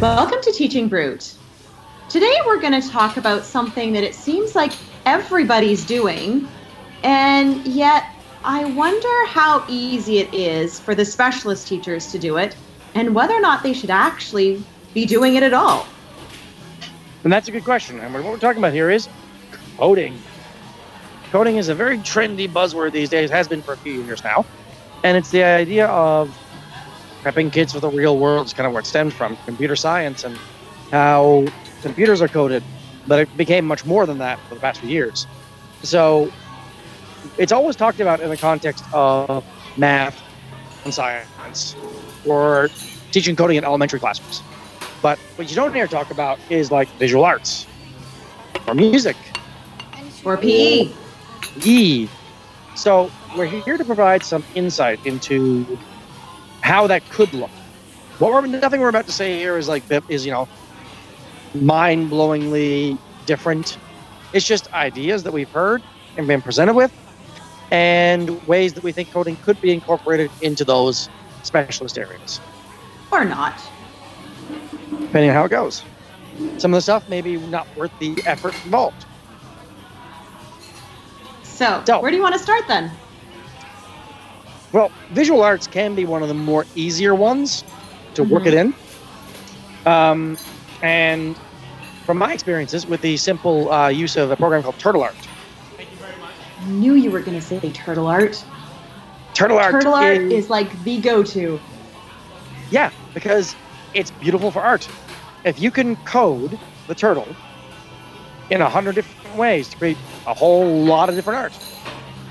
Welcome to Teaching Brute. Today we're going to talk about something that it seems like everybody's doing, and yet I wonder how easy it is for the specialist teachers to do it and whether or not they should actually be doing it at all. And that's a good question. And what we're talking about here is coding. Coding is a very trendy buzzword these days, has been for a few years now. And it's the idea of prepping kids for the real world is kind of where it stemmed from computer science and how computers are coded. But it became much more than that for the past few years. So it's always talked about in the context of math and science or teaching coding in elementary classrooms. But what you don't hear talk about is like visual arts or music Or PE. E. So we're here to provide some insight into how that could look. What we're nothing we're about to say here is like is you know mind-blowingly different. It's just ideas that we've heard and been presented with, and ways that we think coding could be incorporated into those specialist areas, Or not. depending on how it goes. Some of the stuff maybe not worth the effort involved. So, So- where do you want to start then? Well, visual arts can be one of the more easier ones to work it in. Um, and from my experiences with the simple uh, use of a program called Turtle Art, I knew you were going to say turtle art. Turtle Art, Turtle art is, is like the go-to. yeah, because it's beautiful for art. If you can code the turtle in a hundred different ways to create a whole lot of different art,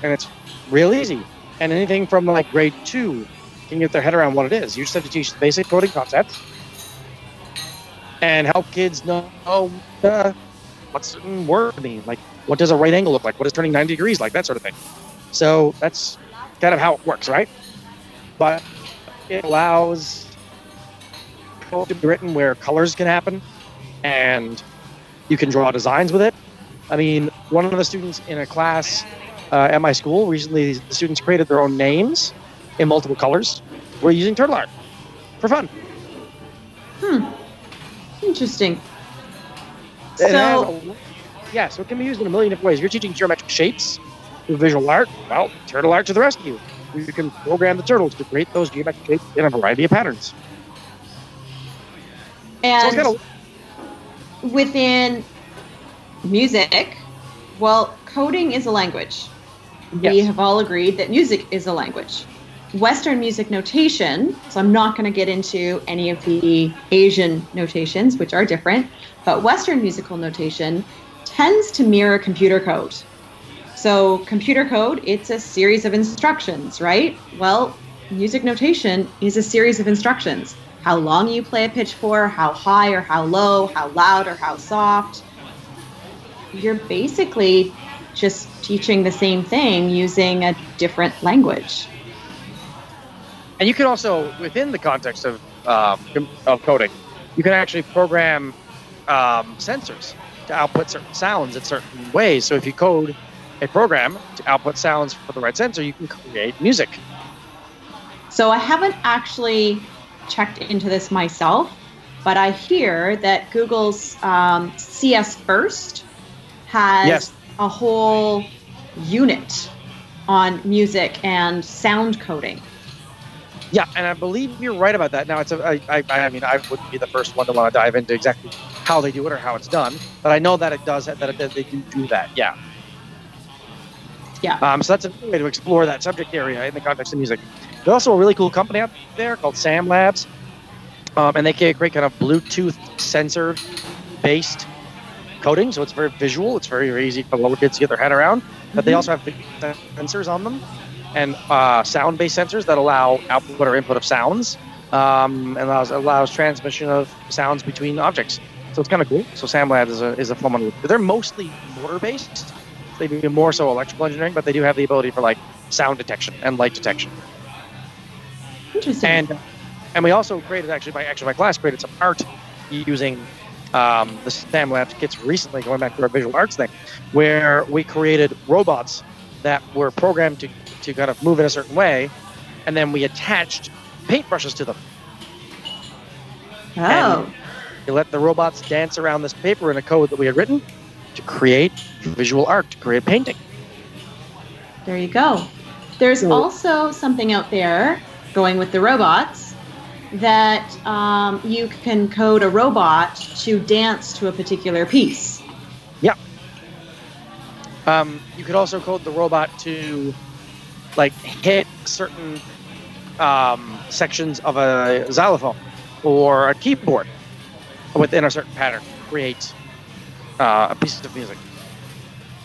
and it's real easy. And anything from like grade two can get their head around what it is. You just have to teach the basic coding concepts and help kids know uh, what certain words mean. Like, what does a right angle look like? What is turning 90 degrees like? That sort of thing. So that's kind of how it works, right? But it allows to be written where colors can happen and you can draw designs with it. I mean, one of the students in a class uh, at my school recently, the students created their own names in multiple colors. We're using turtle art for fun. Hmm. Interesting. So, a- yeah, so it can be used in a million different ways. You're teaching geometric shapes through visual art, well, turtle art to the rescue. You can program the turtles to create those geometric shapes in a variety of patterns. So and kind of within music, well, coding is a language. We have all agreed that music is a language. Western music notation, so I'm not going to get into any of the Asian notations, which are different, but Western musical notation tends to mirror computer code. So, computer code, it's a series of instructions, right? Well, music notation is a series of instructions. How long you play a pitch for, how high or how low, how loud or how soft. You're basically just teaching the same thing using a different language. And you can also, within the context of um, of coding, you can actually program um, sensors to output certain sounds in certain ways. So if you code a program to output sounds for the right sensor, you can create music. So I haven't actually checked into this myself, but I hear that Google's um, CS First has Yes. A whole unit on music and sound coding. Yeah, and I believe you're right about that. Now, it's a, I, I, I mean, I wouldn't be the first one to want to dive into exactly how they do it or how it's done, but I know that it does that, it, that they do do that. Yeah. Yeah. Um, so that's a way to explore that subject area in the context of music. There's also a really cool company out there called Sam Labs, um, and they create great kind of Bluetooth sensor based coding. So it's very visual. It's very, very easy for little kids to get their head around. But they Mhm. also have big sensors on them and uh, sound based sensors that allow output or input of sounds um, and allows, allows transmission of sounds between objects. So it's kind of cool. So Sam Labs is a, is a fun one. They're mostly motor based. They do more so electrical engineering, but they do have the ability for like sound detection and light detection. Interesting. And and we also created actually by actually my class created some art using um, the STEM Labs kits recently, going back to our visual arts thing, where we created robots that were programmed to, to kind of move in a certain way, and then we attached paintbrushes to them. Oh, we let the robots dance around this paper in a code that we had written to create visual art, to create painting. there you go. There's So- also something out there going with the robots that um, you can code a robot to dance to a particular piece. Um, you could also code the robot to like hit certain um, sections of a xylophone or a keyboard within a certain pattern, to create uh, a piece of music.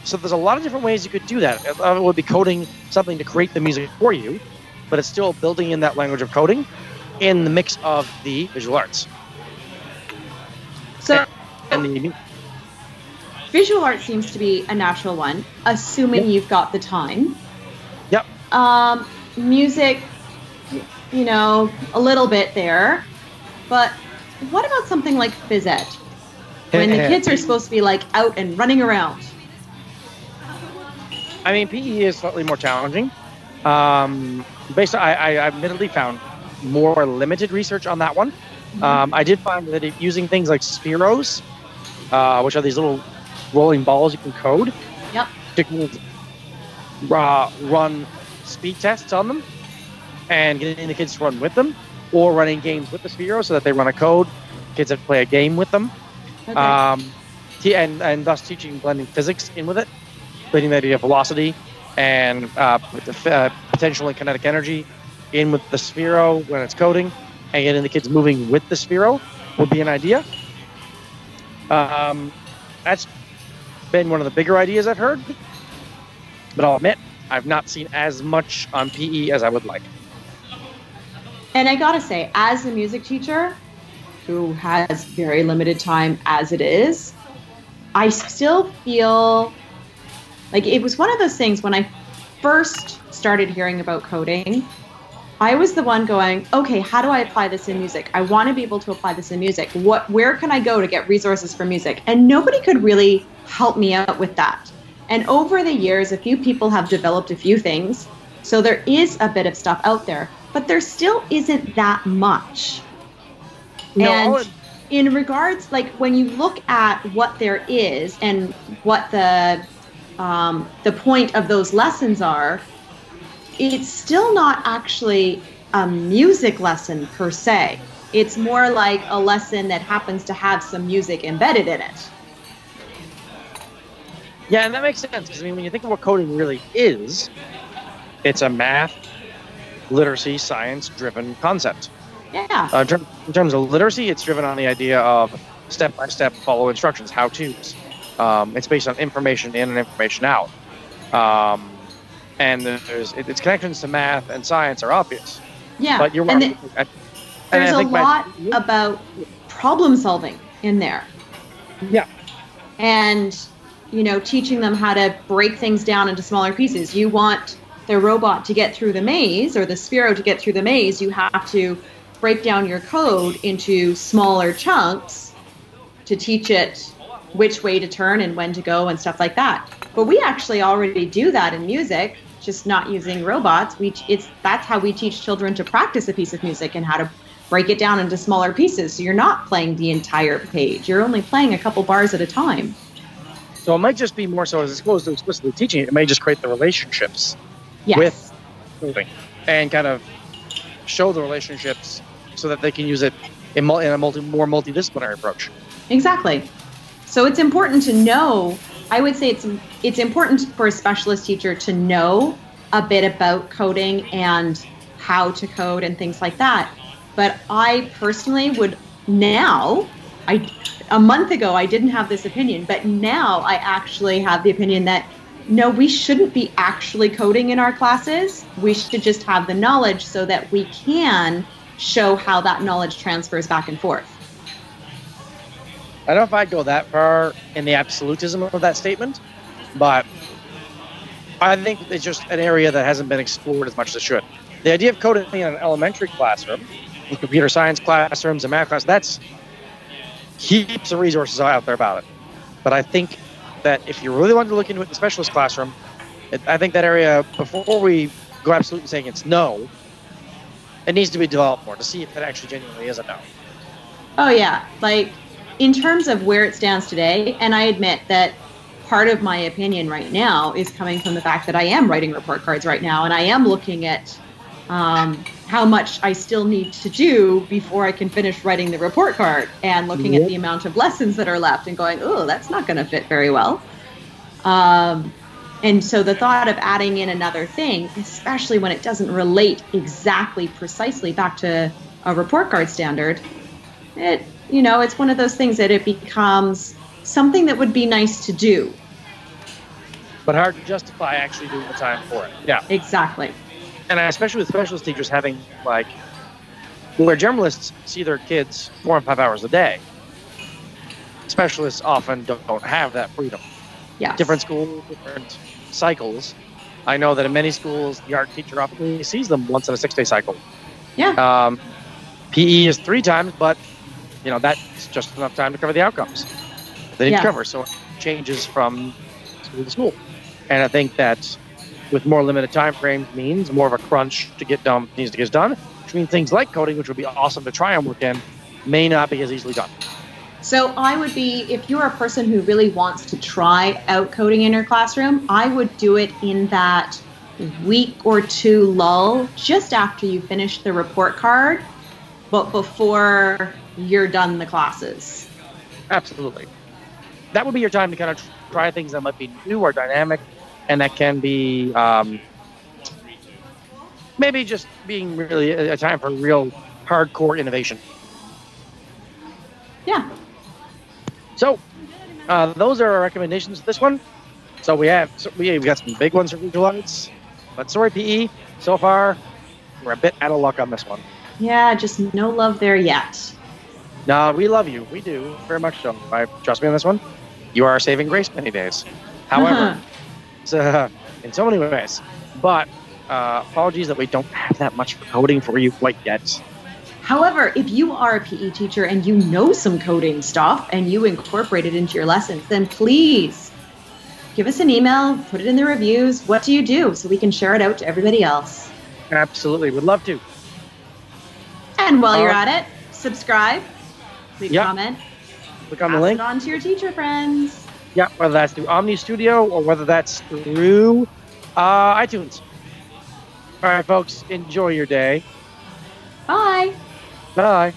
So there's a lot of different ways you could do that. It uh, would be coding something to create the music for you, but it's still building in that language of coding in the mix of the visual arts So the visual art seems to be a natural one, assuming you've got the time. Yep. Um, music, you know, a little bit there, but what about something like phys ed? When the kids are supposed to be like out and running around. I mean, PE is slightly more challenging. Um, based, on, I, I admittedly found more limited research on that one. Um, I did find that it, using things like spheros, uh, which are these little rolling balls you can code, Yep. to uh, run speed tests on them, and getting the kids to run with them, or running games with the spheros so that they run a code. Kids have to play a game with them Okay. um, t- and and thus teaching blending physics in with it, blending the idea of velocity and uh, with the uh, potential and kinetic energy in with the Sphero when it's coding, and getting the kids moving with the Sphero would be an idea. Um, that's been one of the bigger ideas I've heard, but I'll admit I've not seen as much on PE as I would like. And I gotta say, as a music teacher who has very limited time as it is, I still feel like it was one of those things when I first started hearing about coding. I was the one going, okay, how do I apply this in music? I want to be able to apply this in music. What, where can I go to get resources for music? And nobody could really help me out with that. And over the years, a few people have developed a few things. So there is a bit of stuff out there, but there still isn't that much. And in regards, like when you look at what there is and what the um, the point of those lessons are, it's still not actually a music lesson per se. It's more like a lesson that happens to have some music embedded in it. Yeah, and that makes sense because I mean, when you think of what coding really is, it's a math, literacy, science-driven concept. Yeah. Uh, in, term, in terms of literacy, it's driven on the idea of step-by-step follow instructions, how-tos. Um, it's based on information in and information out, um, and there's it, its connections to math and science are obvious. Yeah. But you're and the- I- and I there's a think my- lot about problem solving in there. Yeah. And, you know, teaching them how to break things down into smaller pieces. You want the robot to get through the maze or the Sphero to get through the maze, you have to break down your code into smaller chunks to teach it which way to turn and when to go and stuff like that. But we actually already do that in music, just not using robots. We it's that's how we teach children to practice a piece of music and how to break it down into smaller pieces. So you're not playing the entire page. You're only playing a couple bars at a time. So it might just be more so as opposed to explicitly teaching it. It may just create the relationships Yes. with coding and kind of show the relationships so that they can use it in, in a multi, more multidisciplinary approach. Exactly. So it's important to know. I would say it's it's important for a specialist teacher to know a bit about coding and how to code and things like that. But I personally would now I a month ago I didn't have this opinion, but now I actually have the opinion that no, we shouldn't be actually coding in our classes. We should just have the knowledge so that we can show how that knowledge transfers back and forth. I don't know if I'd go that far in the absolutism of that statement, but I think it's just an area that hasn't been explored as much as it should. The idea of coding in an elementary classroom, in computer science classrooms and math class, that's heaps of resources out there about it. But I think that if you really want to look into it in the specialist classroom, it, I think that area, before we go absolutely saying it's no, it needs to be developed more to see if it actually genuinely is a no. Oh, yeah. Like, in terms of where it stands today, and I admit that part of my opinion right now is coming from the fact that I am writing report cards right now and I am looking at um, how much I still need to do before I can finish writing the report card and looking yep. at the amount of lessons that are left and going, oh, that's not going to fit very well. Um, and so the thought of adding in another thing, especially when it doesn't relate exactly precisely back to a report card standard, it you know it's one of those things that it becomes something that would be nice to do, but hard to justify actually doing the time for it. Yeah, exactly. And especially with specialist teachers having like where generalists see their kids four and five hours a day specialists often don't, don't have that freedom. Yeah different schools different cycles. I know that in many schools the art teacher often sees them once in a six day cycle. Yeah. Um, pe is three times but you know that's just enough time to cover the outcomes they yeah. to cover so it changes from school to school and i think that with more limited time frames means more of a crunch to get done needs to get done, which means things like coding, which would be awesome to try and work in, may not be as easily done. So I would be, if you're a person who really wants to try out coding in your classroom, I would do it in that week or two lull just after you finish the report card, but before you're done the classes. Absolutely. That would be your time to kind of try things that might be new or dynamic and that can be um, maybe just being really a time for real hardcore innovation. Yeah. So, uh, those are our recommendations for this one. So we have so we have got some big ones for Arts, but sorry PE, so far we're a bit out of luck on this one. Yeah, just no love there yet. No, we love you. We do very much so. I trust me on this one. You are saving grace many days. However, uh, in so many ways. But uh, apologies that we don't have that much coding for you quite yet. However, if you are a PE teacher and you know some coding stuff and you incorporate it into your lessons, then please give us an email, put it in the reviews. What do you do so we can share it out to everybody else? Absolutely, would love to. And while uh, you're at it, subscribe, leave yep. comment, click on the link, it on to your teacher friends. Yeah, whether that's through Omny Studio or whether that's through uh, iTunes. All right, folks, enjoy your day. Bye. Bye.